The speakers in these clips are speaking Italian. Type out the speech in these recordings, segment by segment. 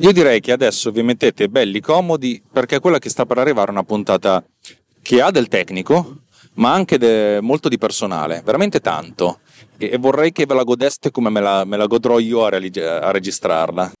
Io direi che adesso vi mettete belli comodi perché quella che sta per arrivare è una puntata che ha del tecnico, ma anche de- molto di personale, veramente tanto. E vorrei che ve la godeste come me la, me la godrò io a, reali- a registrarla.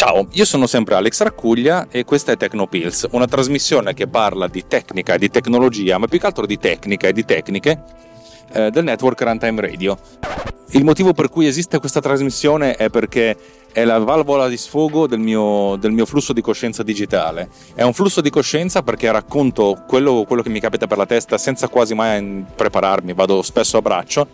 Ciao, io sono sempre Alex Raccuglia e questa è Tecnopills, una trasmissione che parla di tecnica e di tecnologia, ma più che altro di tecnica e di tecniche eh, del network Runtime Radio. Il motivo per cui esiste questa trasmissione è perché è la valvola di sfogo del mio, del mio, flusso di coscienza digitale. È un flusso di coscienza perché racconto quello, quello, che mi capita per la testa senza quasi mai prepararmi, vado spesso a braccio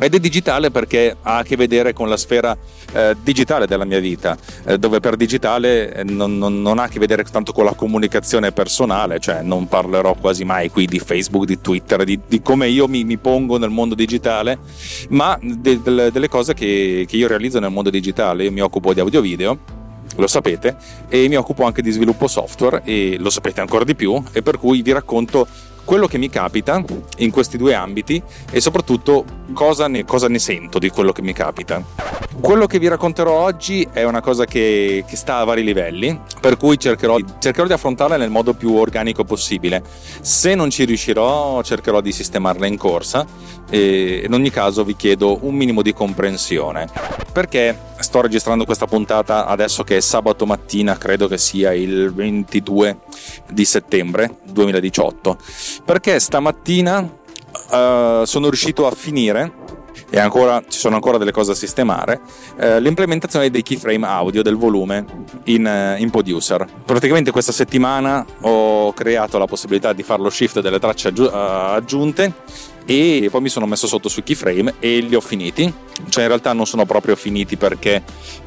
ed è digitale perché ha a che vedere con la sfera eh, digitale della mia vita, eh, dove per digitale eh, non, non, non, ha a che vedere tanto con la comunicazione personale, cioè non parlerò quasi mai qui di Facebook, di Twitter, di, di come io mi, mi, pongo nel mondo digitale, ma de, de, delle cose che, che io realizzo nel mondo digitale. Io mi occupo di audio video lo sapete, e mi occupo anche di sviluppo software e lo sapete ancora di più, e per cui vi racconto quello che mi capita in questi due ambiti e soprattutto cosa ne, cosa ne, sento di quello che mi capita. Quello che vi racconterò oggi è una cosa che, che sta a vari livelli, per cui cercherò, cercherò, di affrontarla nel modo più organico possibile. Se non ci riuscirò, cercherò di sistemarla in corsa e in ogni caso vi chiedo un minimo di comprensione. Perché sto registrando questa puntata adesso che è sabato mattina, credo che sia il 22 di settembre 2018? Perché stamattina uh, sono riuscito a finire e ancora, ci sono ancora delle cose da sistemare, eh, l'implementazione dei keyframe audio del volume in, eh, in, Producer. Praticamente questa settimana ho creato la possibilità di fare lo shift delle tracce aggi- aggiunte e poi mi sono messo sotto sui keyframe e li ho finiti. Cioè in realtà non sono proprio finiti perché,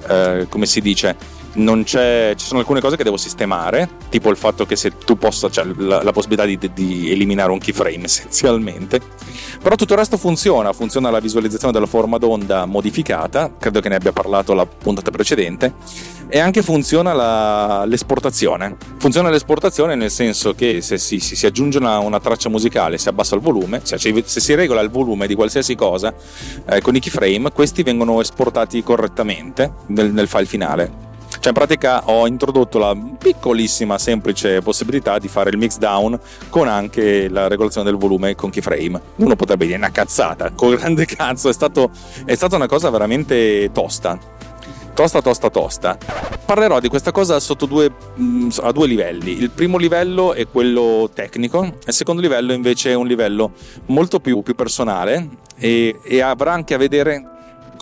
eh, come si dice, ci sono alcune cose che devo sistemare, tipo il fatto che se tu possa, cioè la, la possibilità di, di, eliminare un keyframe essenzialmente, però tutto il resto funziona, funziona la visualizzazione della forma d'onda modificata, credo che ne abbia parlato la puntata precedente, e anche funziona la, l'esportazione. Funziona l'esportazione nel senso che se si, si, si aggiunge una, una, traccia musicale, si abbassa il volume, cioè se si regola il volume di qualsiasi cosa eh, con i keyframe, questi vengono esportati correttamente nel, nel file finale. Cioè in pratica ho introdotto la piccolissima semplice possibilità di fare il mix down con anche la regolazione del volume con keyframe. Uno potrebbe dire una cazzata, con grande cazzo, è, stato, è stata una cosa veramente tosta. Tosta, tosta, tosta. Parlerò di questa cosa sotto due, mm, a due livelli. Il primo livello è quello tecnico, il secondo livello invece è un livello molto più, più personale e, e avrà anche a vedere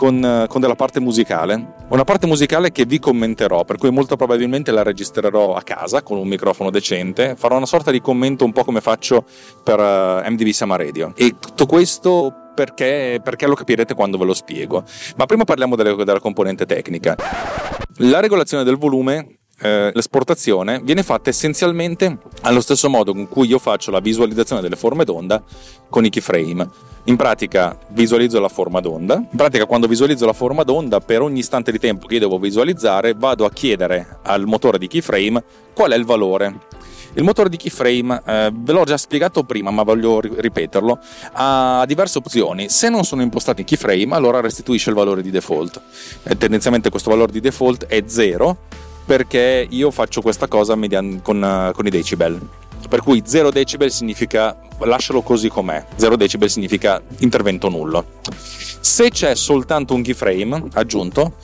con, con, della parte musicale. Una parte musicale che vi commenterò, per cui molto probabilmente la registrerò a casa con un microfono decente. Farò una sorta di commento un po' come faccio per eh, MDV Sama Radio. E tutto questo perché, perché, lo capirete quando ve lo spiego. Ma prima parliamo delle, della componente tecnica. La regolazione del volume eh, l'esportazione viene fatta essenzialmente allo stesso modo con cui io faccio la visualizzazione delle forme d'onda con i keyframe. In pratica visualizzo la forma d'onda. In pratica quando visualizzo la forma d'onda per ogni istante di tempo che io devo visualizzare vado a chiedere al motore di keyframe qual è il valore. Il motore di keyframe, eh, ve l'ho già spiegato prima, ma voglio ripeterlo, ha diverse opzioni. Se non sono impostati in keyframe, allora restituisce il valore di default. Eh, tendenzialmente questo valore di default è 0 perché io faccio questa cosa mediante, con, uh, con i decibel. Per cui 0 decibel significa lascialo così com'è, 0 decibel significa intervento nullo. Se c'è soltanto un keyframe aggiunto,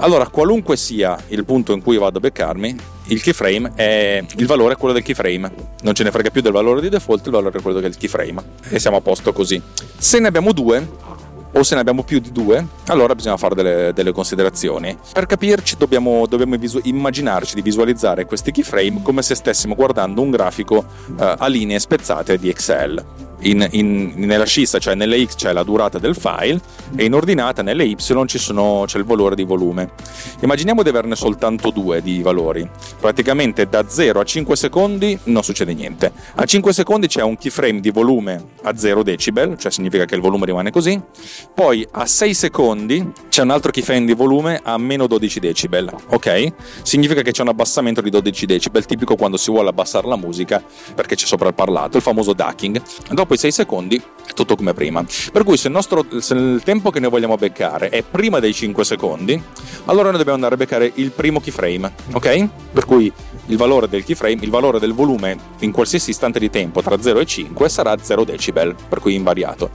allora qualunque sia il punto in cui vado a beccarmi, il keyframe è il valore è quello del keyframe. Non ce ne frega più del valore di default, il valore è quello del keyframe. E siamo a posto così. Se ne abbiamo due, o se ne abbiamo più di due, allora bisogna fare delle, delle considerazioni. Per capirci dobbiamo, dobbiamo visu- immaginarci di visualizzare questi keyframe come se stessimo guardando un grafico uh, a linee spezzate di Excel. In, in, nella scissa, cioè nelle X c'è la durata del file e in ordinata nelle Y sono, c'è il valore di volume. Immaginiamo di averne soltanto due di valori. Praticamente da 0 a 5 secondi non succede niente. A 5 secondi c'è un keyframe di volume a 0 decibel, cioè significa che il volume rimane così. Poi a 6 secondi c'è un altro keyframe di volume a meno 12 decibel, ok? Significa che c'è un abbassamento di 12 decibel, tipico quando si vuole abbassare la musica perché c'è sopra il parlato, il famoso ducking. Dopo i 6 secondi è tutto come prima. Per cui se il, nostro, se il tempo che noi vogliamo beccare è prima dei 5 secondi, allora noi dobbiamo andare a beccare il primo keyframe, ok? Per cui il valore del keyframe, il valore del volume in qualsiasi istante di tempo tra 0 e 5 sarà 0 decibel, per cui invariato.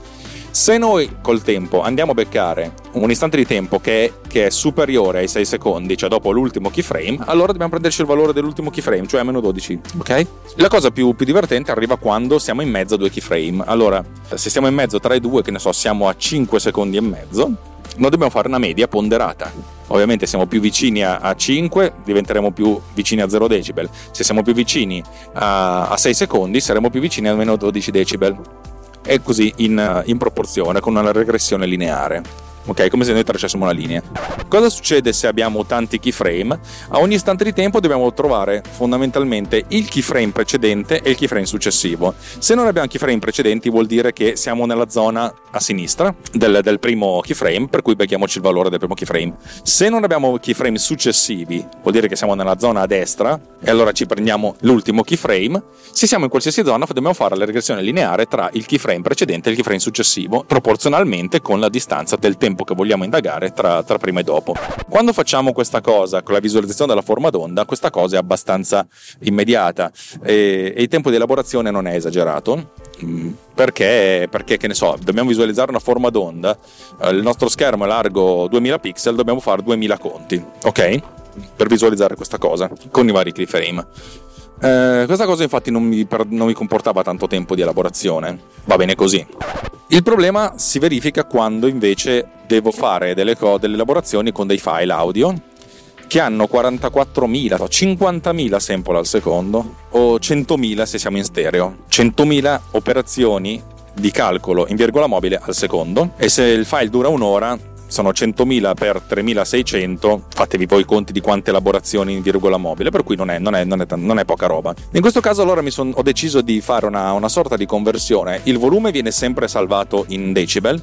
Se noi col tempo andiamo a beccare un istante di tempo che è, che è, superiore ai 6 secondi, cioè dopo l'ultimo keyframe, allora dobbiamo prenderci il valore dell'ultimo keyframe, cioè a meno 12, ok? La cosa più, più, divertente arriva quando siamo in mezzo a due keyframe. Allora, se siamo in mezzo tra i due, che ne so, siamo a 5 secondi e mezzo, noi dobbiamo fare una media ponderata. Ovviamente siamo più vicini a, 5, diventeremo più vicini a 0 decibel. Se siamo più vicini a, a 6 secondi, saremo più vicini a meno 12 decibel e così in, in proporzione con una regressione lineare ok? Come se noi tracciassimo una linea. Cosa succede se abbiamo tanti keyframe? A ogni istante di tempo dobbiamo trovare fondamentalmente il keyframe precedente e il keyframe successivo. Se non abbiamo keyframe precedenti vuol dire che siamo nella zona a sinistra del, del primo keyframe, per cui becchiamoci il valore del primo keyframe. Se non abbiamo keyframe successivi, vuol dire che siamo nella zona a destra e allora ci prendiamo l'ultimo keyframe. Se siamo in qualsiasi zona dobbiamo fare la regressione lineare tra il keyframe precedente e il keyframe successivo, proporzionalmente con la distanza del tempo tempo che vogliamo indagare tra, tra prima e dopo. Quando facciamo questa cosa con la visualizzazione della forma d'onda, questa cosa è abbastanza immediata e, e il tempo di elaborazione non è esagerato. Mm, perché, perché, che ne so, dobbiamo visualizzare una forma d'onda, eh, il nostro schermo è largo 2000 pixel, dobbiamo fare 2000 conti, ok? Per visualizzare questa cosa con i vari keyframe. Eh, questa cosa infatti non mi, non mi comportava tanto tempo di elaborazione, va bene così. Il problema si verifica quando invece devo fare delle, co- delle elaborazioni con dei file audio che hanno 44.000 o 50.000 sample al secondo o 100.000 se siamo in stereo. 100.000 operazioni di calcolo in virgola mobile al secondo e se il file dura un'ora sono 100.000 per 3.600, fatevi poi i conti di quante elaborazioni in virgola mobile, per cui non è, non è, non è, non è poca roba. In questo caso allora son, ho deciso di fare una, una sorta di conversione, il volume viene sempre salvato in decibel,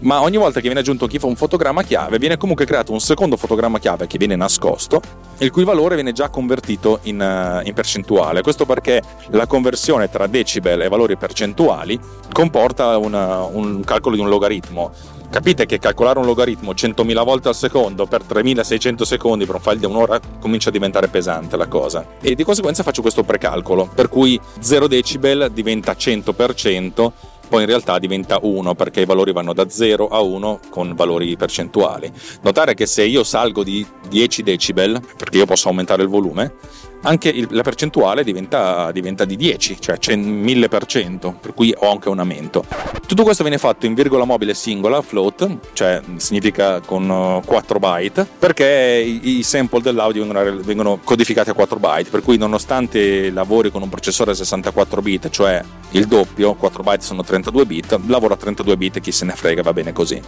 ma ogni volta che viene aggiunto un fotogramma chiave viene comunque creato un secondo fotogramma chiave che viene nascosto il cui valore viene già convertito in, uh, in, percentuale. Questo perché la conversione tra decibel e valori percentuali comporta una, un calcolo di un logaritmo Capite che calcolare un logaritmo 100.000 volte al secondo per 3.600 secondi per un file di un'ora comincia a diventare pesante la cosa. E di conseguenza faccio questo precalcolo, per cui 0 decibel diventa 100%, poi in realtà diventa 1 perché i valori vanno da 0 a 1 con valori percentuali. Notare che se io salgo di 10 decibel, perché io posso aumentare il volume, anche il, la percentuale diventa, diventa, di 10, cioè c'è 1000%, per cui ho anche un aumento. Tutto questo viene fatto in virgola mobile singola, float, cioè significa con 4 uh, byte, perché i, i sample dell'audio vengono, vengono, codificati a 4 byte, per cui nonostante lavori con un processore a 64 bit, cioè il doppio, 4 byte sono 32 bit, lavoro a 32 bit, chi se ne frega, va bene così.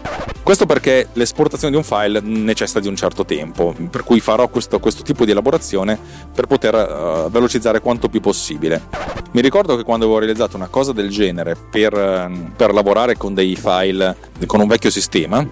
Questo perché l'esportazione di un file necessita di un certo tempo, per cui farò questo, questo tipo di elaborazione per poter poter uh, velocizzare quanto più possibile. Mi ricordo che quando avevo realizzato una cosa del genere per, uh, per lavorare con dei file con un vecchio sistema,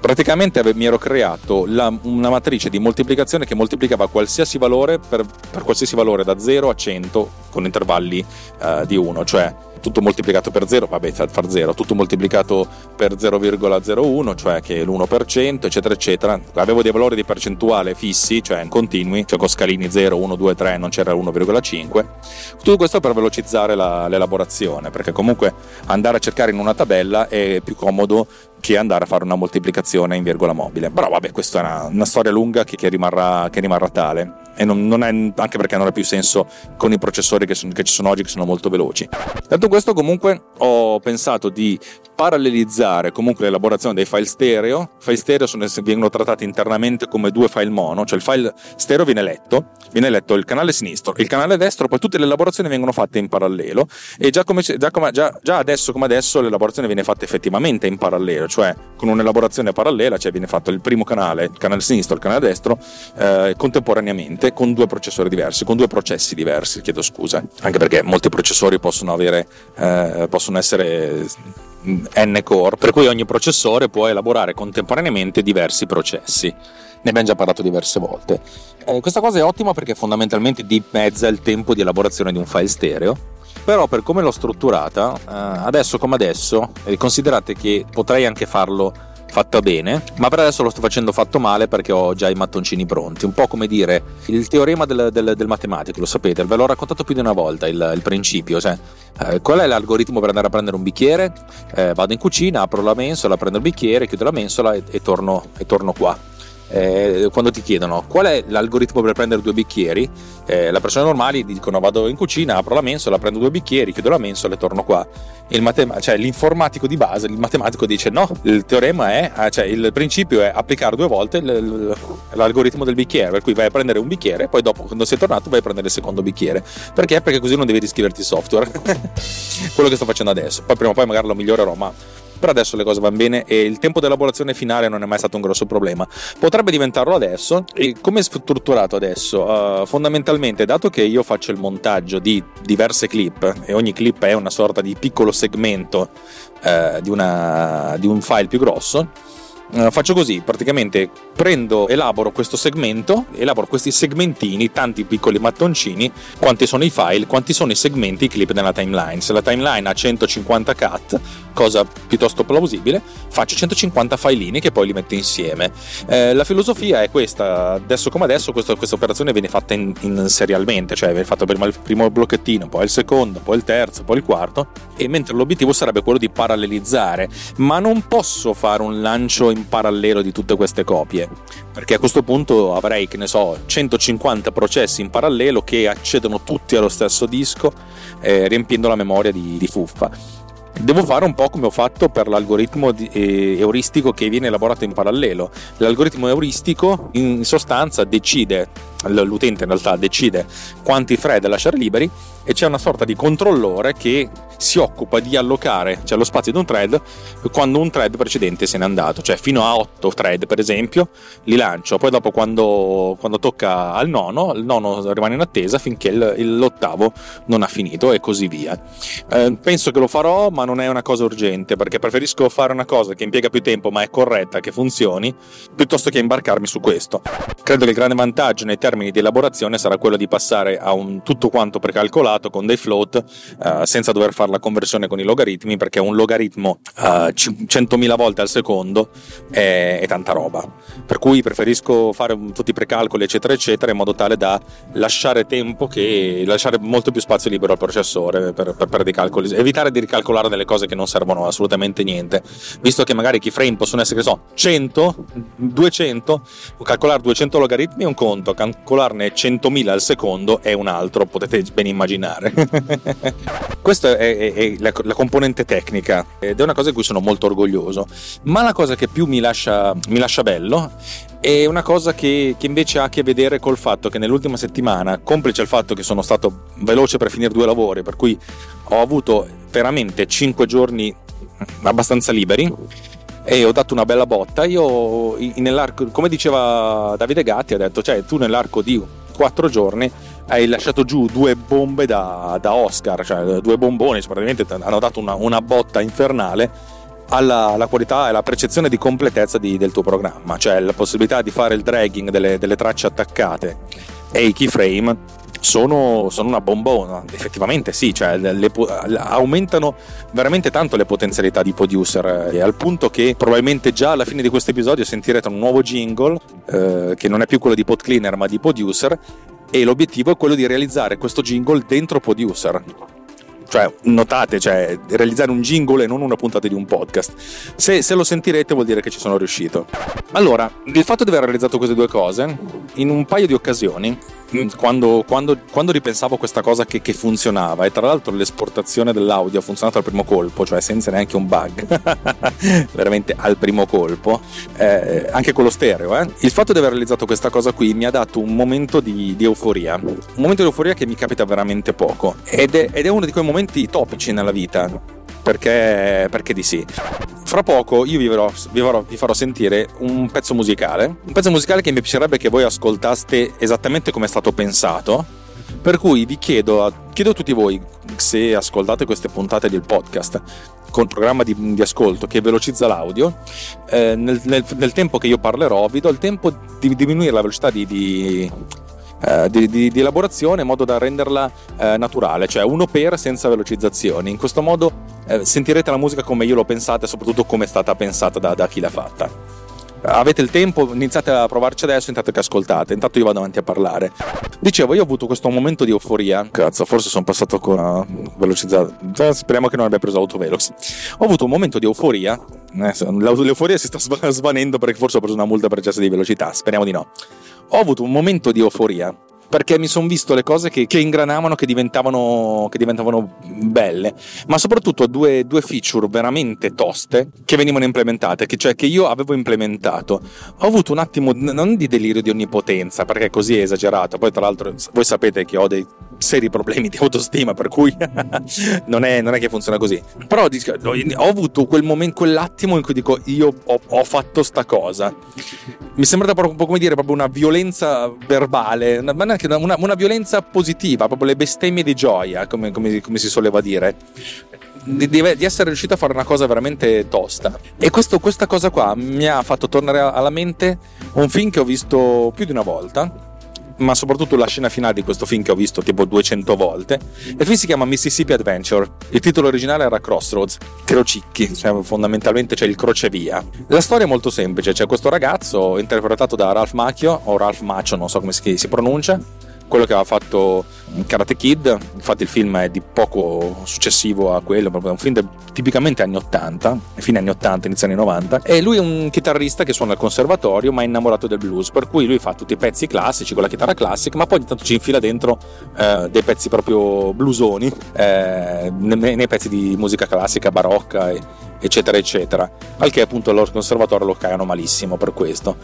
praticamente mi ero creato la, una matrice di moltiplicazione che moltiplicava qualsiasi valore per, per, qualsiasi valore da 0 a 100 con intervalli uh, di 1, cioè tutto moltiplicato per 0, vabbè, far 0, tutto moltiplicato per 0,01, cioè che è l'1%, eccetera, eccetera. Avevo dei valori di percentuale fissi, cioè continui, cioè con scalini 0, 1, 2, 3, non c'era 1,5. Tutto questo per velocizzare la, l'elaborazione, perché comunque andare a cercare in una tabella è più comodo che andare a fare una moltiplicazione in virgola mobile. Però vabbè, questa è una, una storia lunga che, che, rimarrà, che, rimarrà, tale. E non, non è, anche perché non ha più senso con i processori che, son, che, ci sono oggi, che sono molto veloci. Detto questo, comunque, ho pensato di parallelizzare comunque l'elaborazione dei file stereo. File stereo sono, vengono trattati internamente come due file mono, cioè il file stereo viene letto, viene letto il canale sinistro, il canale destro, poi tutte le elaborazioni vengono fatte in parallelo e già, come, già, come, già, già adesso come adesso l'elaborazione viene fatta effettivamente in parallelo, cioè con un'elaborazione parallela, cioè viene fatto il primo canale, il canale sinistro, il canale destro, eh, contemporaneamente con due processori diversi, con due processi diversi, chiedo scusa, anche perché molti processori possono avere, eh, possono essere N core, per cui ogni processore può elaborare contemporaneamente diversi processi. Ne abbiamo già parlato diverse volte. Eh, questa cosa è ottima perché fondamentalmente dimezza il tempo di elaborazione di un file stereo. Però per come l'ho strutturata, eh, adesso come adesso, eh, considerate che potrei anche farlo fatta bene, ma per adesso lo sto facendo fatto male perché ho già i mattoncini pronti. Un po' come dire il teorema del, del, del matematico, lo sapete, ve l'ho raccontato più di una volta il, il principio. Cioè, eh, qual è l'algoritmo per andare a prendere un bicchiere? Eh, vado in cucina, apro la mensola, prendo il bicchiere, chiudo la mensola e, e, torno, e torno qua eh, quando ti chiedono qual è l'algoritmo per prendere due bicchieri, eh, le persone normali dicono vado in cucina, apro la mensola, prendo due bicchieri, chiudo la mensola e torno qua. Il matem- cioè, l'informatico di base, il matematico dice no, il teorema è, ah, cioè il principio è applicare due volte l'algoritmo del bicchiere, per cui vai a prendere un bicchiere e poi dopo quando sei tornato vai a prendere il secondo bicchiere. Perché? Perché così non devi riscriverti il software. Quello che sto facendo adesso. Poi prima o poi magari lo migliorerò, ma per adesso le cose vanno bene e il tempo di elaborazione finale non è mai stato un grosso problema. Potrebbe diventarlo adesso e come è strutturato adesso? Uh, fondamentalmente, dato che io faccio il montaggio di diverse clip e ogni clip è una sorta di piccolo segmento uh, di, una, di un file più grosso, Uh, faccio così, praticamente prendo, elaboro questo segmento, elaboro questi segmentini, tanti piccoli mattoncini, quanti sono i file, quanti sono i segmenti, i clip nella timeline. Se la timeline ha 150 cut, cosa piuttosto plausibile, faccio 150 filini che poi li metto insieme. Eh, la filosofia è questa, adesso come adesso questa, questa operazione viene fatta in, in, serialmente, cioè viene fatto prima il primo blocchettino, poi il secondo, poi il terzo, poi il quarto, e mentre l'obiettivo sarebbe quello di parallelizzare, ma non posso fare un lancio in in parallelo di tutte queste copie, perché a questo punto avrei, che ne so, 150 processi in parallelo che accedono tutti allo stesso disco, eh, riempiendo la memoria di, di fuffa. Devo fare un po' come ho fatto per l'algoritmo di, eh, euristico che viene elaborato in parallelo. L'algoritmo euristico in sostanza decide, l'utente in realtà decide quanti thread lasciare liberi e c'è una sorta di controllore che si occupa di allocare cioè lo spazio di un thread quando un thread precedente se n'è andato, cioè fino a 8 thread per esempio li lancio, poi dopo quando, quando tocca al nono, il nono rimane in attesa finché il, l'ottavo non ha finito e così via. Eh, penso che lo farò ma non è una cosa urgente perché preferisco fare una cosa che impiega più tempo ma è corretta, che funzioni, piuttosto che imbarcarmi su questo. Credo che il grande vantaggio nei termini di elaborazione sarà quello di passare a un tutto quanto precalcolato con dei float eh, senza dover fare la conversione con i logaritmi perché un logaritmo eh, 100.000 volte al secondo è, è, tanta roba. Per cui preferisco fare tutti i precalcoli eccetera eccetera in modo tale da lasciare tempo che lasciare molto più spazio libero al processore per, per, per dei calcoli, evitare di ricalcolare delle cose che non servono assolutamente niente, visto che magari i keyframe possono essere, che so, 100, 200, calcolare 200 logaritmi è un conto, calcolarne 100.000 al secondo è un altro, potete ben immaginare. Questa è, è, è la, la, componente tecnica ed è una cosa di cui sono molto orgoglioso, ma la cosa che più mi lascia, mi lascia bello è una cosa che, che, invece ha a che vedere col fatto che nell'ultima settimana, complice il fatto che sono stato veloce per finire due lavori, per cui ho avuto veramente 5 giorni abbastanza liberi e ho dato una bella botta. Io, come diceva Davide Gatti, ha detto: cioè, tu nell'arco di 4 giorni hai lasciato giù due bombe da, da Oscar, cioè due bomboni, praticamente hanno dato una, una botta infernale. Alla, alla, qualità e alla percezione di completezza di, del tuo programma, cioè la possibilità di fare il dragging delle, delle tracce attaccate e i keyframe sono, sono, una bombona. Effettivamente sì, cioè le, aumentano veramente tanto le potenzialità di producer, eh, al punto che probabilmente già alla fine di questo episodio sentirete un nuovo jingle, eh, che non è più quello di pod cleaner ma di producer, e l'obiettivo è quello di realizzare questo jingle dentro producer cioè notate, cioè realizzare un jingle e non una puntata di un podcast. Se, se, lo sentirete vuol dire che ci sono riuscito. Allora, il fatto di aver realizzato queste due cose, in un paio di occasioni, quando, quando, quando ripensavo a questa cosa che, che, funzionava, e tra l'altro l'esportazione dell'audio ha funzionato al primo colpo, cioè senza neanche un bug, veramente al primo colpo, eh, anche con lo stereo, eh, il fatto di aver realizzato questa cosa qui mi ha dato un momento di, di euforia, un momento di euforia che mi capita veramente poco, ed è, ed è uno di quei momenti topici nella vita. Perché, perché di sì. Fra poco io vi farò, vi, farò, vi farò, sentire un pezzo musicale, un pezzo musicale che mi piacerebbe che voi ascoltaste esattamente come è stato pensato, per cui vi chiedo, chiedo a tutti voi se ascoltate queste puntate del podcast con programma di, di ascolto che velocizza l'audio, eh, nel, nel, nel, tempo che io parlerò vi do il tempo di diminuire la velocità di, di eh, di, di, di, elaborazione in modo da renderla eh, naturale, cioè uno per senza velocizzazioni. In questo modo eh, sentirete la musica come io l'ho pensata e soprattutto come è stata pensata da, da chi l'ha fatta avete il tempo, iniziate a provarci adesso, intanto che ascoltate, intanto io vado avanti a parlare. Dicevo, io ho avuto questo momento di euforia, cazzo, forse sono passato con una velocizzato, cioè, speriamo che non abbia preso autovelox. Ho avuto un momento di euforia, eh, l'euforia si sta svanendo perché forse ho preso una multa per eccesso di velocità, speriamo di no. Ho avuto un momento di euforia perché mi sono visto le cose che, che ingranavano, che diventavano, che diventavano, belle, ma soprattutto due, due, feature veramente toste che venivano implementate, che, cioè che io avevo implementato. Ho avuto un attimo, non di delirio di onnipotenza, perché così è esagerato, poi tra l'altro voi sapete che ho dei seri problemi di autostima, per cui non, è, non, è, che funziona così. Però ho avuto quel momento, quell'attimo in cui dico io ho, ho fatto sta cosa. Mi sembra proprio, come dire, proprio una violenza verbale, ma neanche una, una, violenza positiva, proprio le bestemmie di gioia, come, come, come si soleva dire. Di, di, essere riuscito a fare una cosa veramente tosta. E questo, questa cosa qua mi ha fatto tornare alla mente un film che ho visto più di una volta ma soprattutto la scena finale di questo film che ho visto tipo 200 volte. Il film si chiama Mississippi Adventure. Il titolo originale era Crossroads, Crocicchi, cioè fondamentalmente c'è il crocevia. La storia è molto semplice, c'è questo ragazzo interpretato da Ralph Macchio, o Ralph Macchio, non so come si pronuncia, quello che aveva fatto Karate Kid, infatti il film è di poco successivo a quello, è un film de, tipicamente anni 80, fine anni 80, inizio anni 90, e lui è un chitarrista che suona al conservatorio ma è innamorato del blues, per cui lui fa tutti i pezzi classici con la chitarra classica, ma poi ogni tanto ci infila dentro eh, dei pezzi proprio bluesoni, eh, nei, nei, pezzi di musica classica, barocca e, eccetera eccetera. Al che appunto loro conservatorio lo cagano malissimo per questo.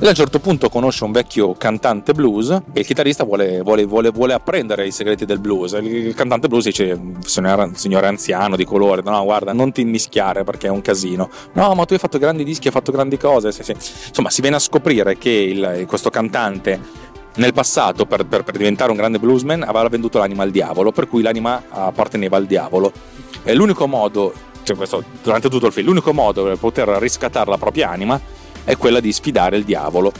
E a un certo punto conosce un vecchio cantante blues e il chitarrista vuole, vuole, vuole, vuole apprendere i segreti del blues. Il, cantante blues dice signore, signore anziano di colore no guarda non ti immischiare perché è un casino. No ma tu hai fatto grandi dischi hai fatto grandi cose. Sì, sì. insomma si viene a scoprire che il, questo cantante nel passato per, per, per, diventare un grande bluesman aveva venduto l'anima al diavolo per cui l'anima apparteneva al diavolo. E l'unico modo cioè questo, durante tutto il film, l'unico modo per poter riscattare la propria anima è quella di sfidare il diavolo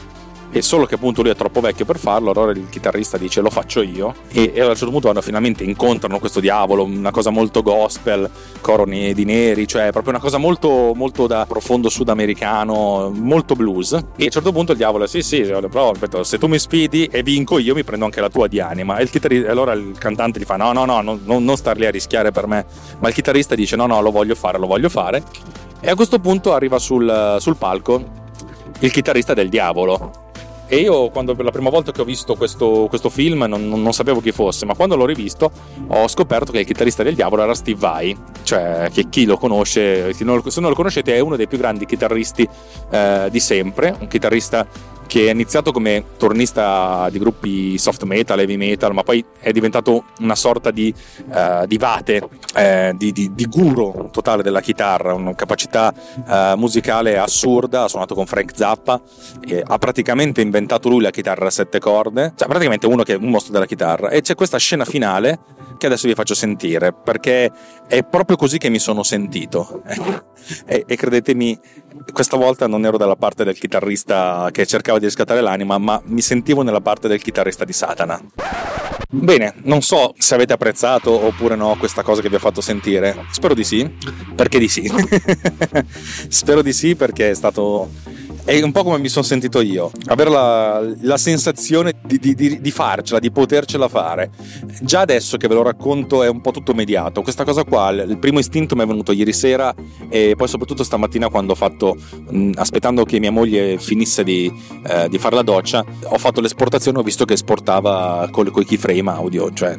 e solo che appunto lui è troppo vecchio per farlo, allora il chitarrista dice lo faccio io. E, e a un certo punto vanno finalmente incontrano questo diavolo, una cosa molto gospel, coroni di neri, cioè proprio una cosa molto, molto da profondo sudamericano, molto blues. E a un certo punto il diavolo sì sì, però ripeto, se tu mi sfidi e vinco io mi prendo anche la tua di anima. E il chitarrista, allora il cantante gli fa no no no, no non star lì a rischiare per me, ma il chitarrista dice no no lo voglio fare, lo voglio fare. E a questo punto arriva sul, sul palco il chitarrista del diavolo e io quando per la prima volta che ho visto questo, questo film non, non, sapevo chi fosse, ma quando l'ho rivisto ho scoperto che il chitarrista del diavolo era Steve Vai, cioè che chi lo conosce, se non lo conoscete è uno dei più grandi chitarristi eh, di sempre, un chitarrista che è iniziato come tornista di gruppi soft metal, heavy metal, ma poi è diventato una sorta di, uh, di vate, eh, di, di, di, guru totale della chitarra, una capacità uh, musicale assurda, ha suonato con Frank Zappa, ha praticamente inventato lui la chitarra a sette corde, cioè praticamente uno che è un mostro della chitarra e c'è questa scena finale che adesso vi faccio sentire perché è proprio così che mi sono sentito e, e credetemi questa volta non ero dalla parte del chitarrista che cercava di riscattare l'anima, ma mi sentivo nella parte del chitarrista di Satana. Bene, non so se avete apprezzato oppure no questa cosa che vi ho fatto sentire. Spero di sì, perché di sì. Spero di sì perché è stato è un po' come mi sono sentito io, avere la, la sensazione di, di, di, di, farcela, di potercela fare. Già adesso che ve lo racconto è un po' tutto mediato. Questa cosa qua, il primo istinto mi è venuto ieri sera e poi soprattutto stamattina quando ho fatto, aspettando che mia moglie finisse di, eh, fare la doccia, ho fatto l'esportazione, ho visto che esportava con i keyframe audio, cioè,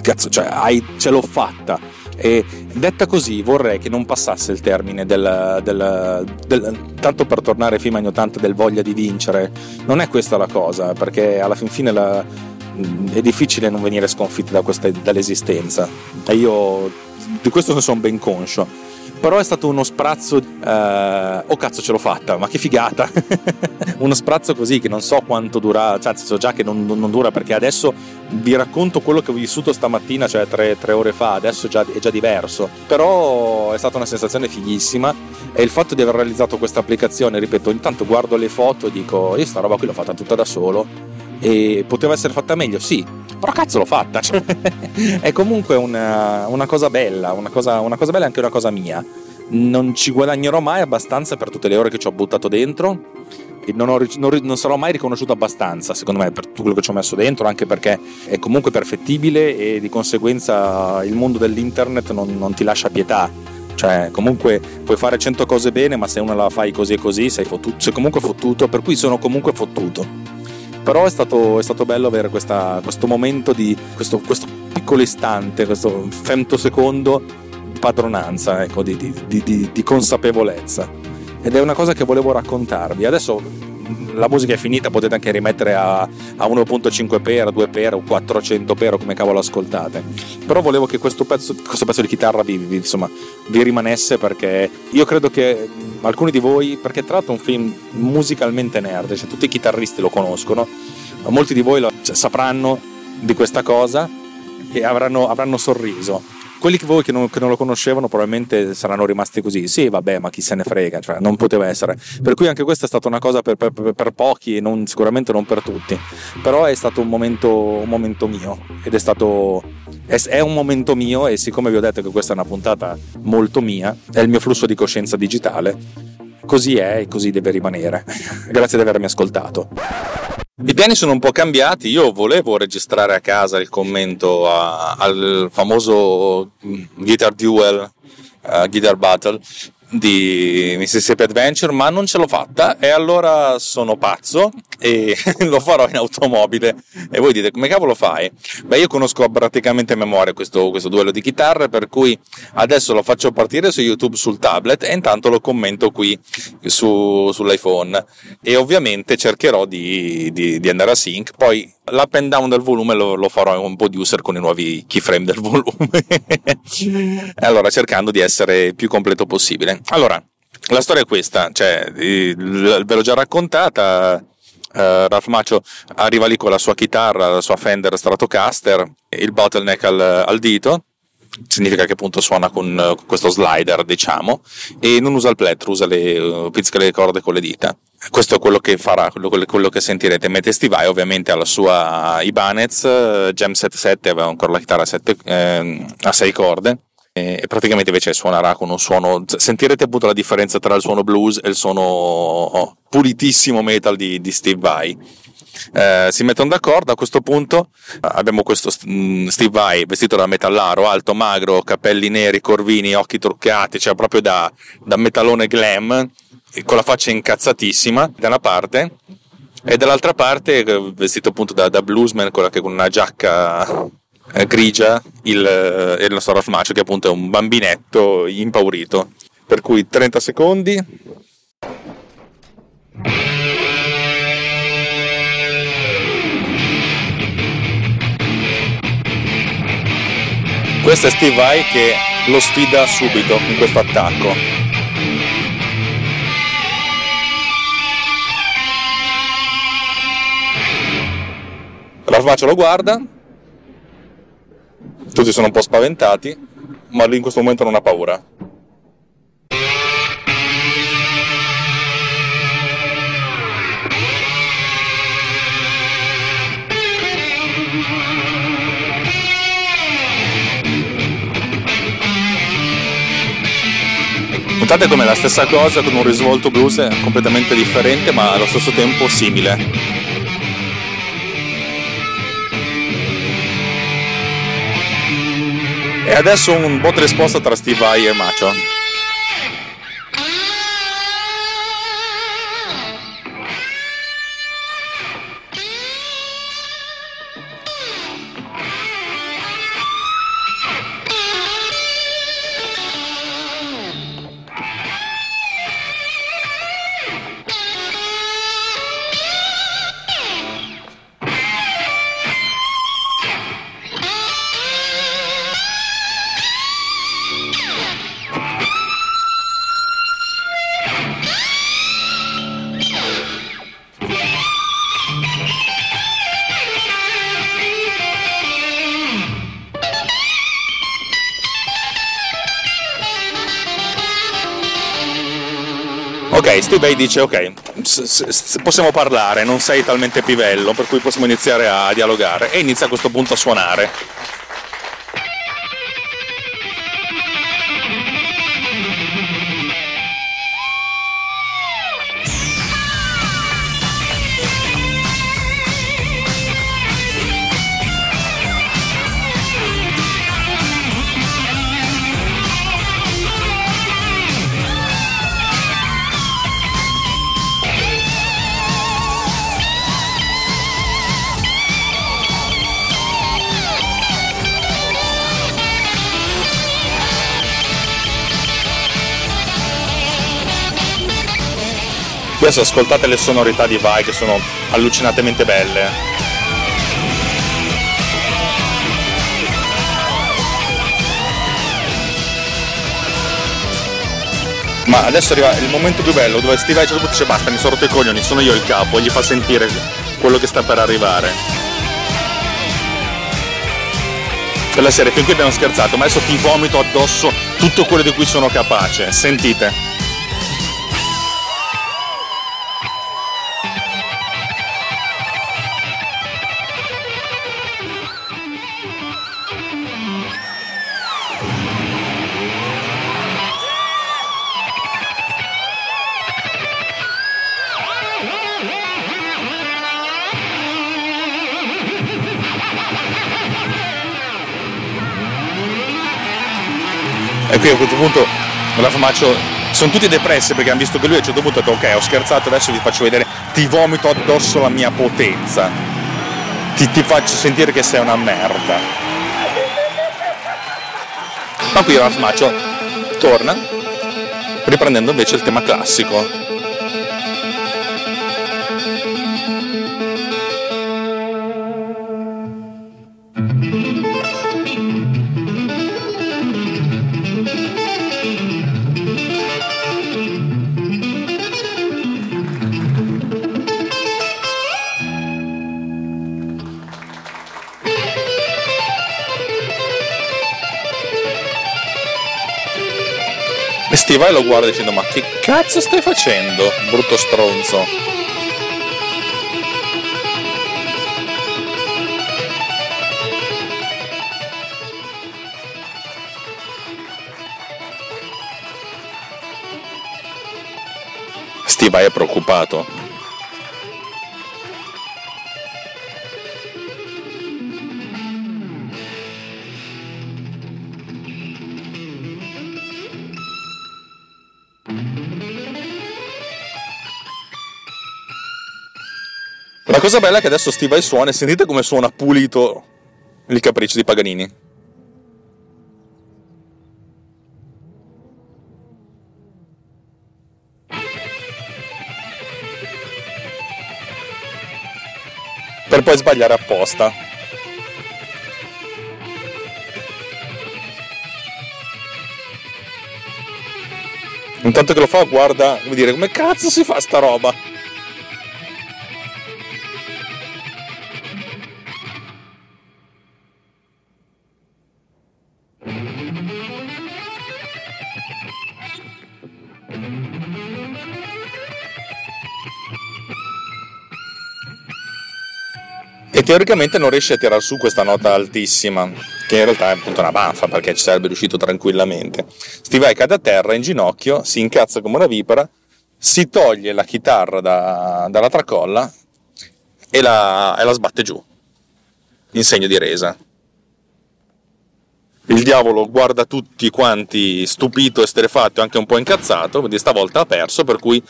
cazzo, cioè, hai, ce l'ho fatta e detta così vorrei che non passasse il termine del, del, del tanto per tornare fino agli 80 del voglia di vincere. Non è questa la cosa, perché alla fin fine la, è difficile non venire sconfitti da questa, dall'esistenza. E io di questo ne sono ben conscio però è stato uno sprazzo eh, oh cazzo ce l'ho fatta ma che figata. Uno sprazzo così che non so quanto dura cioè so già che non, non, dura perché adesso vi racconto quello che ho vissuto stamattina cioè tre, tre ore fa adesso già, è già diverso. Però è stata una sensazione fighissima e il fatto di aver realizzato questa applicazione ripeto intanto guardo le foto e dico io sta roba qui l'ho fatta tutta da solo e poteva essere fatta meglio sì però cazzo l'ho fatta. Cioè, è comunque una, una cosa bella, una cosa, una cosa bella e anche una cosa mia. Non ci guadagnerò mai abbastanza per tutte le ore che ci ho buttato dentro. E non, ho, non, non, sarò mai riconosciuto abbastanza, secondo me, per tutto quello che ci ho messo dentro, anche perché è comunque perfettibile e di conseguenza il mondo dell'internet non, non ti lascia pietà. Cioè, comunque puoi fare 100 cose bene, ma se una la fai così e così, sei, fottuto, sei comunque fottuto, per cui sono comunque fottuto però è stato, è stato bello avere questa, questo momento di questo, questo, piccolo istante, questo femtosecondo di padronanza, ecco, di, di, di, di consapevolezza. Ed è una cosa che volevo raccontarvi. Adesso la musica è finita, potete anche rimettere a, a 1.5x, 2x o 400x o come cavolo ascoltate. Però volevo che questo pezzo, questo pezzo di chitarra vi, vi, insomma, vi rimanesse perché io credo che alcuni di voi, perché tra l'altro è un film musicalmente nerd, cioè tutti i chitarristi lo conoscono, molti di voi lo, cioè, sapranno di questa cosa e avranno, avranno sorriso quelli che voi che non, che non, lo conoscevano probabilmente saranno rimasti così. Sì, vabbè, ma chi se ne frega, cioè, non poteva essere. Per cui anche questa è stata una cosa per, per, per pochi e non, sicuramente non per tutti. Però è stato un momento, un momento mio ed è stato. È, è, un momento mio e siccome vi ho detto che questa è una puntata molto mia, è il mio flusso di coscienza digitale. Così è e così deve rimanere. Grazie di avermi ascoltato. I piani sono un po' cambiati, io volevo registrare a casa il commento a, al famoso Guitar Duel, uh, Guitar Battle, di Mississippi Adventure, ma non ce l'ho fatta e allora sono pazzo e lo farò in automobile. E voi dite come cavolo fai? Beh, io conosco praticamente a memoria questo, questo duello di chitarre, per cui adesso lo faccio partire su YouTube sul tablet e intanto lo commento qui su, sull'iPhone. E ovviamente cercherò di, di, di andare a sync. Poi l'up and down del volume lo, lo farò in un producer con i nuovi keyframe del volume. allora, cercando di essere più completo possibile. Allora, la storia è questa, cioè, ve l'ho già raccontata. Uh, Ralph Maccio arriva lì con la sua chitarra, la sua Fender Stratocaster, il bottleneck al, al dito, significa che appunto suona con, con, questo slider, diciamo, e non usa il plettro, usa le, uh, pizzica le corde con le dita questo è quello che farà, quello, quello che sentirete. Mentre Steve Vai ovviamente ha la sua Ibanez, Gem 77 aveva ancora la chitarra a, sette, eh, a 6 corde e praticamente invece suonerà con un suono sentirete appunto la differenza tra il suono blues e il suono oh, pulitissimo metal di, di Steve Vai. Eh, si mettono d'accordo a questo punto abbiamo questo mm, Steve Vai vestito da metallaro alto magro capelli neri corvini occhi truccati cioè proprio da, da metallone glam con la faccia incazzatissima da una parte e dall'altra parte eh, vestito appunto da, da bluesman con una giacca eh, grigia il, eh, il nostro Ralph Macho che appunto è un bambinetto impaurito. Per cui 30 secondi. Questo è Steve Vai che lo sfida subito in questo attacco. Ralph lo guarda, tutti sono un po' spaventati, ma lui in questo momento non ha paura. Notate come la stessa cosa con un risvolto blues completamente differente ma allo stesso tempo simile. E adesso un bot risposta tra Steve Vai e Macho. Ok, Steve Bay dice ok, possiamo parlare, non sei talmente pivello, per cui possiamo iniziare a dialogare e inizia a questo punto a suonare. Adesso ascoltate le sonorità di Vai che sono allucinatamente belle. Ma adesso arriva il momento più bello dove Steve Vai dice basta, mi sono rotto i coglioni, sono io il capo, e gli fa sentire quello che sta per arrivare. Per la serie, fin qui abbiamo scherzato, ma adesso ti vomito addosso tutto quello di cui sono capace. Sentite. E qui a questo punto la faccio, sono tutti depressi perché hanno visto che lui a un certo punto ha detto ok ho scherzato adesso vi faccio vedere, ti vomito addosso la mia potenza, ti, ti faccio sentire che sei una merda. Ma qui Ralph Maccio torna riprendendo invece il tema classico. Steve lo guarda dicendo ma che cazzo stai facendo, brutto stronzo? Steve è preoccupato. La cosa bella è che adesso Steve Vai suona e sentite come suona pulito il capriccio di Paganini. Per poi sbagliare apposta. Intanto che lo fa guarda, come dire, come cazzo si fa sta roba? Teoricamente non riesce a tirare su questa nota altissima, che in realtà è appunto una baffa perché ci sarebbe riuscito tranquillamente. Steve cade a terra in ginocchio, si incazza come una vipera, si toglie la chitarra da, dalla tracolla e la, e la sbatte giù in segno di resa. Il diavolo guarda tutti quanti stupito, esterefatto e anche un po' incazzato, quindi stavolta ha perso, per cui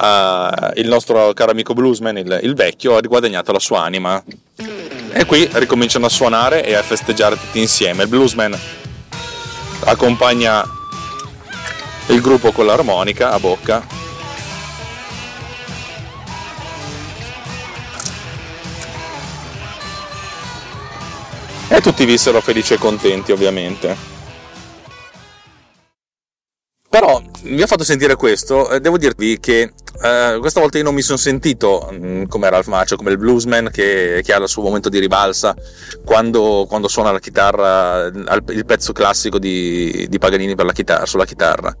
uh, il nostro caro amico bluesman, il, il, vecchio, ha riguadagnato la sua anima. E qui ricominciano a suonare e a festeggiare tutti insieme. Il bluesman accompagna il gruppo con l'armonica a bocca e tutti vissero felici e contenti ovviamente. Però vi ho fatto sentire questo, eh, devo dirvi che eh, questa volta io non mi sono sentito mm, come era il macio, come il bluesman che, che, ha il suo momento di ribalsa quando, quando suona la chitarra, il pezzo classico di, di Paganini la chitarra, sulla chitarra.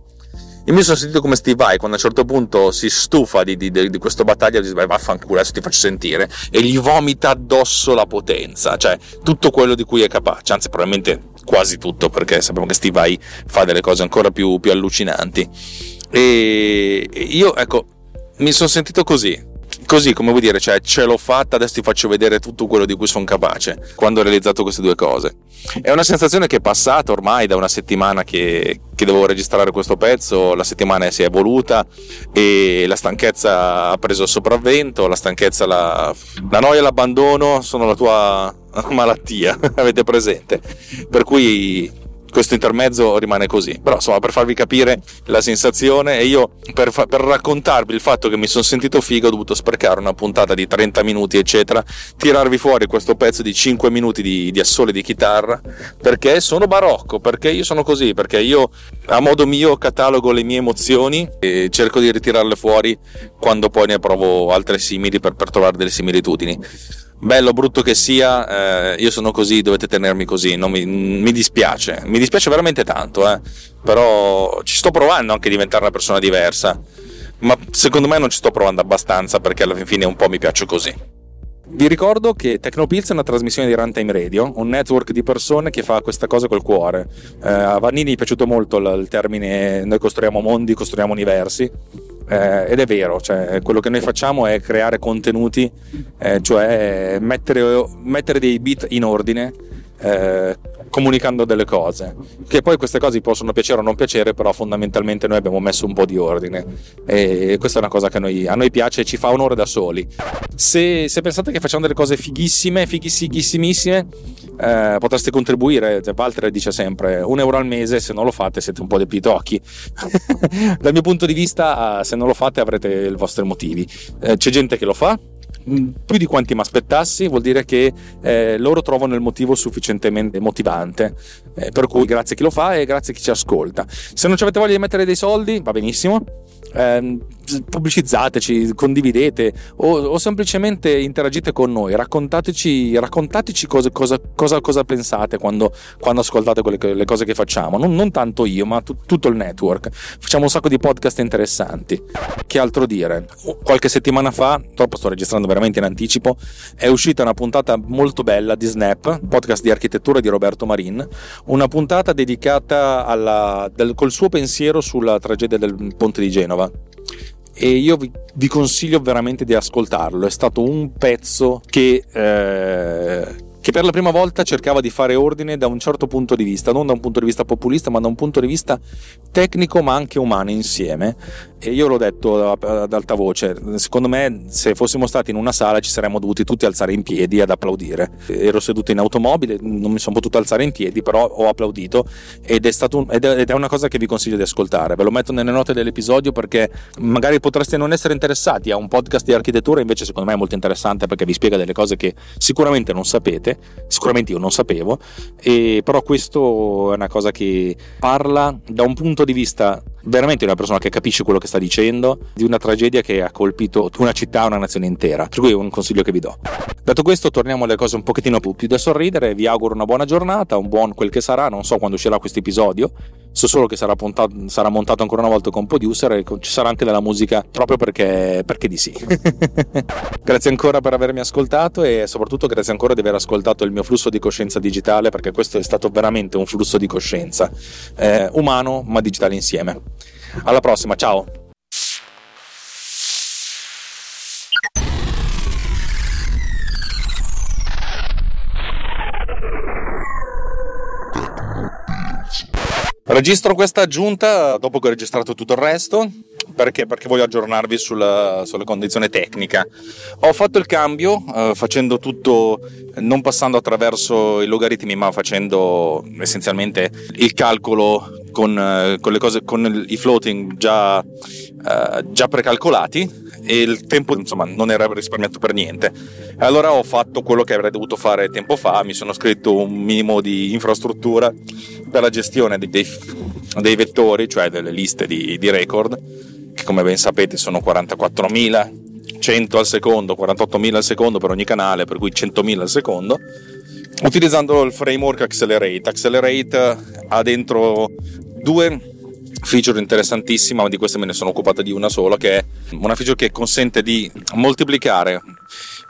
Io mi sono sentito come Steve Vai quando a un certo punto si stufa di, di, di questa battaglia, dice vaffanculo, adesso ti faccio sentire, e gli vomita addosso la potenza, cioè tutto quello di cui è capace, anzi probabilmente quasi tutto, perché sappiamo che Steve Vai fa delle cose ancora più, più allucinanti. E io, ecco, mi sono sentito così, così come vuoi dire, cioè ce l'ho fatta, adesso ti faccio vedere tutto quello di cui sono capace quando ho realizzato queste due cose. È una sensazione che è passata ormai da una settimana che, che devo registrare questo pezzo, la settimana si è evoluta e la stanchezza ha preso il sopravvento, la stanchezza, la, la noia l'abbandono sono la tua malattia, avete presente? Per cui questo intermezzo rimane così. Però insomma, per farvi capire la sensazione, e io per, fa- per, raccontarvi il fatto che mi sono sentito figo, ho dovuto sprecare una puntata di 30 minuti, eccetera, tirarvi fuori questo pezzo di 5 minuti di, di assole di chitarra, perché sono barocco, perché io sono così, perché io a modo mio catalogo le mie emozioni e cerco di ritirarle fuori quando poi ne provo altre simili per, per trovare delle similitudini bello o brutto che sia, eh, io sono così, dovete tenermi così, mi, mi, dispiace, mi dispiace veramente tanto, eh. però ci sto provando anche a diventare una persona diversa, ma secondo me non ci sto provando abbastanza perché alla fine un po' mi piaccio così. Vi ricordo che Tecnopills è una trasmissione di Runtime Radio, un network di persone che fa questa cosa col cuore. Eh, a Vannini è piaciuto molto il termine noi costruiamo mondi, costruiamo universi eh, ed è vero, cioè, quello che noi facciamo è creare contenuti, eh, cioè mettere, mettere, dei bit in ordine. Eh, comunicando delle cose che poi queste cose possono piacere o non piacere però fondamentalmente noi abbiamo messo un po' di ordine. E questa è una cosa che a noi, a noi piace e ci fa onore da soli. Se, se, pensate che facciamo delle cose fighissime fighissimissime eh, potreste contribuire Walter dice sempre un euro al mese se non lo fate siete un po' dei pitocchi dal mio punto di vista se non lo fate avrete i vostri motivi eh, c'è gente che lo fa più di quanti mi aspettassi, vuol dire che eh, loro trovano il motivo sufficientemente motivante. Eh, per cui grazie a chi lo fa e grazie a chi ci ascolta. Se non ci avete voglia di mettere dei soldi, va benissimo. Eh, pubblicizzateci, condividete o, o, semplicemente interagite con noi, raccontateci, raccontateci cosa, cosa, cosa, cosa pensate quando, quando, ascoltate quelle, le cose che facciamo. Non, non tanto io, ma t- tutto il network. Facciamo un sacco di podcast interessanti. Che altro dire? Qualche settimana fa, troppo sto registrando veramente in anticipo, è uscita una puntata molto bella di Snap, podcast di architettura di Roberto Marin, una puntata dedicata alla, del, col suo pensiero sulla tragedia del ponte di Genova e io vi, vi, consiglio veramente di ascoltarlo. È stato un pezzo che, eh, che, per la prima volta cercava di fare ordine da un certo punto di vista, non da un punto di vista populista, ma da un punto di vista tecnico ma anche umano insieme. E io l'ho detto ad alta voce, secondo me se fossimo stati in una sala ci saremmo dovuti tutti alzare in piedi ad applaudire. Ero seduto in automobile, non mi sono potuto alzare in piedi, però ho applaudito ed è, un, ed è una cosa che vi consiglio di ascoltare. Ve lo metto nelle note dell'episodio perché magari potreste non essere interessati a un podcast di architettura, invece secondo me è molto interessante perché vi spiega delle cose che sicuramente non sapete, sicuramente io non sapevo, e però questo è una cosa che parla da un punto di vista veramente una persona che capisce quello che sta dicendo di una tragedia che ha colpito una città, una nazione intera. Per cui è un consiglio che vi do. Detto questo, torniamo alle cose un pochettino più da sorridere. Vi auguro una buona giornata, un buon quel che sarà. Non so quando uscirà questo episodio. So solo che sarà, puntato, sarà montato ancora una volta con producer e ci sarà anche della musica proprio perché, perché di sì. grazie ancora per avermi ascoltato e soprattutto grazie ancora di aver ascoltato il mio flusso di coscienza digitale perché questo è stato veramente un flusso di coscienza eh, umano ma digitale insieme. Alla prossima, ciao! Registro questa aggiunta dopo che ho registrato tutto il resto perché? Perché voglio aggiornarvi sulla, sulla condizione tecnica. Ho fatto il cambio eh, facendo tutto, non passando attraverso i logaritmi, ma facendo essenzialmente il calcolo con, eh, con, cose, con i floating già, eh, già precalcolati e il tempo insomma non era risparmiato per niente. Allora ho fatto quello che avrei dovuto fare tempo fa, mi sono scritto un minimo di infrastruttura per la gestione dei, dei, vettori, cioè delle liste di, di record, che come ben sapete sono 44.000, 100 al secondo, 48.000 al secondo per ogni canale, per cui 100.000 al secondo, utilizzando il framework Accelerate. Accelerate ha dentro due feature interessantissima, ma di queste me ne sono occupata di una sola, che è una feature che consente di moltiplicare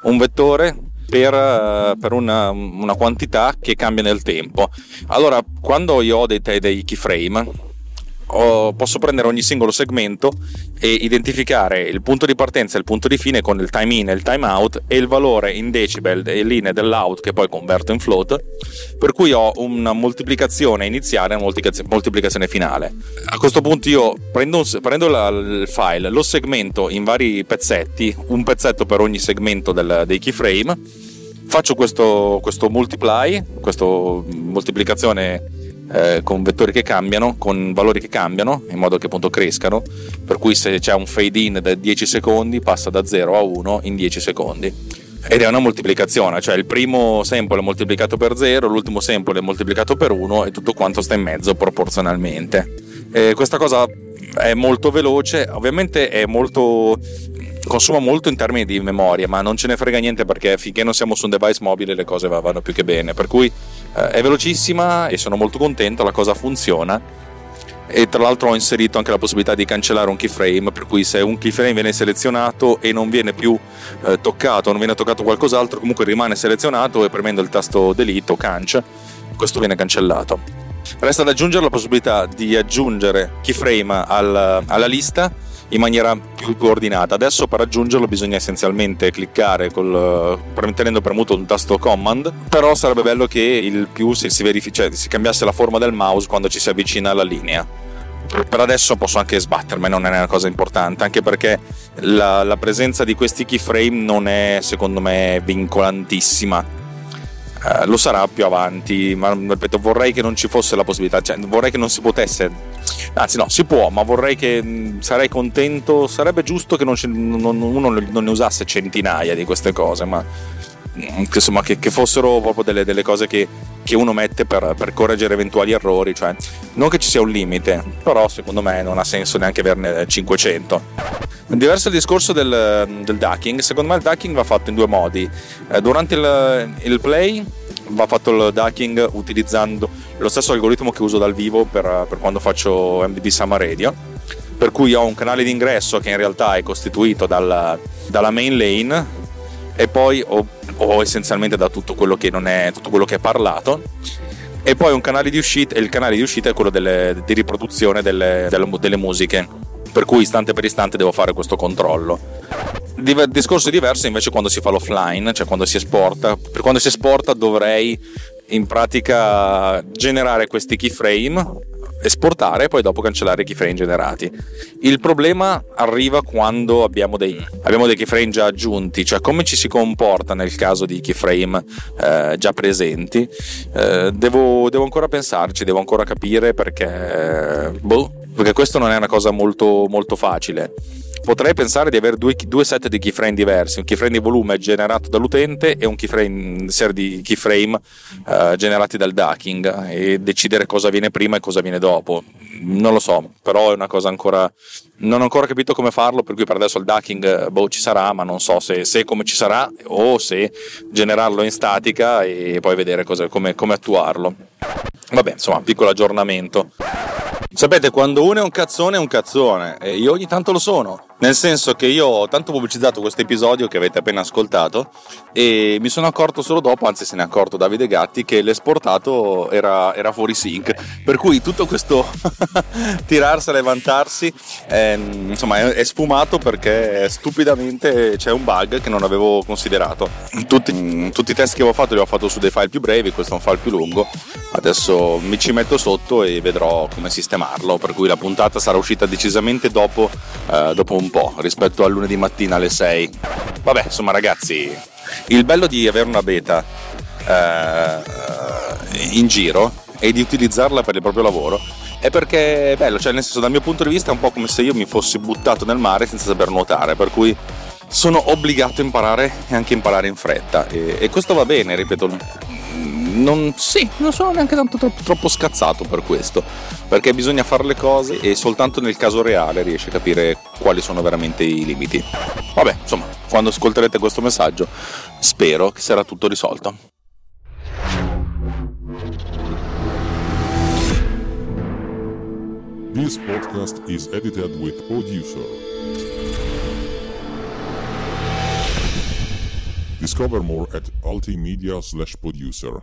un vettore per, eh, per una, una, quantità che cambia nel tempo. Allora, quando io ho dei, dei keyframe, posso prendere ogni singolo segmento e identificare il punto di partenza e il punto di fine con il time in e il time out e il valore in decibel e linee dell'out che poi converto in float per cui ho una moltiplicazione iniziale e una moltiplicazione finale. A questo punto io prendo, un, prendo la, il file lo segmento in vari pezzetti un pezzetto per ogni segmento del, dei keyframe faccio questo, questo multiply questa moltiplicazione eh, con vettori che cambiano, con valori che cambiano, in modo che appunto crescano, per cui se c'è un fade in da 10 secondi passa da 0 a 1 in 10 secondi. Ed è una moltiplicazione, cioè il primo sample è moltiplicato per 0, l'ultimo sample è moltiplicato per 1 e tutto quanto sta in mezzo proporzionalmente. E questa cosa è molto veloce, ovviamente è molto consuma molto in termini di memoria, ma non ce ne frega niente perché finché non siamo su un device mobile le cose vanno più che bene. Per cui eh, è velocissima e sono molto contento, la cosa funziona. E tra l'altro ho inserito anche la possibilità di cancellare un keyframe, per cui se un keyframe viene selezionato e non viene più eh, toccato, non viene toccato qualcos'altro, comunque rimane selezionato e premendo il tasto delete o canc, questo viene cancellato. Resta da aggiungere la possibilità di aggiungere keyframe al, alla lista in maniera più coordinata. Adesso per raggiungerlo bisogna essenzialmente cliccare col, tenendo premuto il tasto command, però sarebbe bello che il più si, si, verific- cioè, si cambiasse la forma del mouse quando ci si avvicina alla linea. Per adesso posso anche sbattermi, non è una cosa importante, anche perché la, la presenza di questi keyframe non è secondo me vincolantissima eh, lo sarà più avanti, ma ripeto, vorrei che non ci fosse la possibilità, cioè vorrei che non si potesse, anzi no, si può, ma vorrei che mh, sarei contento, sarebbe giusto che non, non, uno non ne usasse centinaia di queste cose, ma insomma, che, che, fossero proprio delle, delle cose che, che, uno mette per, per, correggere eventuali errori, cioè non che ci sia un limite, però secondo me non ha senso neanche averne 500. Diverso il discorso del, del, ducking, secondo me il ducking va fatto in due modi. Eh, durante il, il, play va fatto il ducking utilizzando lo stesso algoritmo che uso dal vivo per, per quando faccio MDB Summer Radio, per cui ho un canale di ingresso che in realtà è costituito dal, dalla main lane e poi ho, ho, essenzialmente da tutto quello che, non è, tutto quello che è parlato e poi un canale di uscita il canale di uscita è quello delle, di riproduzione delle, delle, delle musiche per cui istante per istante devo fare questo controllo. Il discorso diverso invece quando si fa l'offline, cioè quando si esporta. Per quando si esporta dovrei in pratica generare questi keyframe, esportare e poi dopo cancellare i keyframe generati. Il problema arriva quando abbiamo dei, abbiamo dei keyframe già aggiunti, cioè come ci si comporta nel caso di keyframe eh, già presenti. Eh, devo, devo, ancora pensarci, devo ancora capire perché... Boh, perché questo non è una cosa molto, molto facile. Potrei pensare di avere due, due, set di keyframe diversi, un keyframe di volume generato dall'utente e un keyframe, serie di keyframe uh, generati dal ducking e decidere cosa viene prima e cosa viene dopo. Non lo so, però è una cosa ancora... Non ho ancora capito come farlo, per cui per adesso il ducking boh, ci sarà, ma non so se, se come ci sarà o se generarlo in statica e poi vedere cosa, come, come attuarlo. Vabbè, insomma, piccolo aggiornamento. Sapete, quando uno è un cazzone è un cazzone e io ogni tanto lo sono. Nel senso che io ho tanto pubblicizzato questo episodio che avete appena ascoltato e mi sono accorto solo dopo, anzi se ne è accorto Davide Gatti, che l'esportato era, era fuori sync. Per cui tutto questo tirarsela e vantarsi è, insomma, è, è, sfumato perché stupidamente c'è un bug che non avevo considerato. Tutti, tutti i test che avevo fatto li ho fatto su dei file più brevi, questo è un file più lungo. Adesso mi ci metto sotto e vedrò come sistemarlo. Per cui la puntata sarà uscita decisamente dopo, eh, dopo un po' rispetto al lunedì mattina alle 6. Vabbè, insomma ragazzi, il bello di avere una beta eh, in giro e di utilizzarla per il proprio lavoro è perché è bello, cioè nel senso dal mio punto di vista è un po' come se io mi fossi buttato nel mare senza saper nuotare, per cui sono obbligato a imparare e anche imparare in fretta e, e questo va bene, ripeto, non, sì, non sono neanche tanto troppo, troppo scazzato per questo, perché bisogna fare le cose e soltanto nel caso reale riesci a capire quali sono veramente i limiti. Vabbè, insomma, quando ascolterete questo messaggio spero che sarà tutto risolto. This podcast is edited with producer. Discover more at altimedia slash producer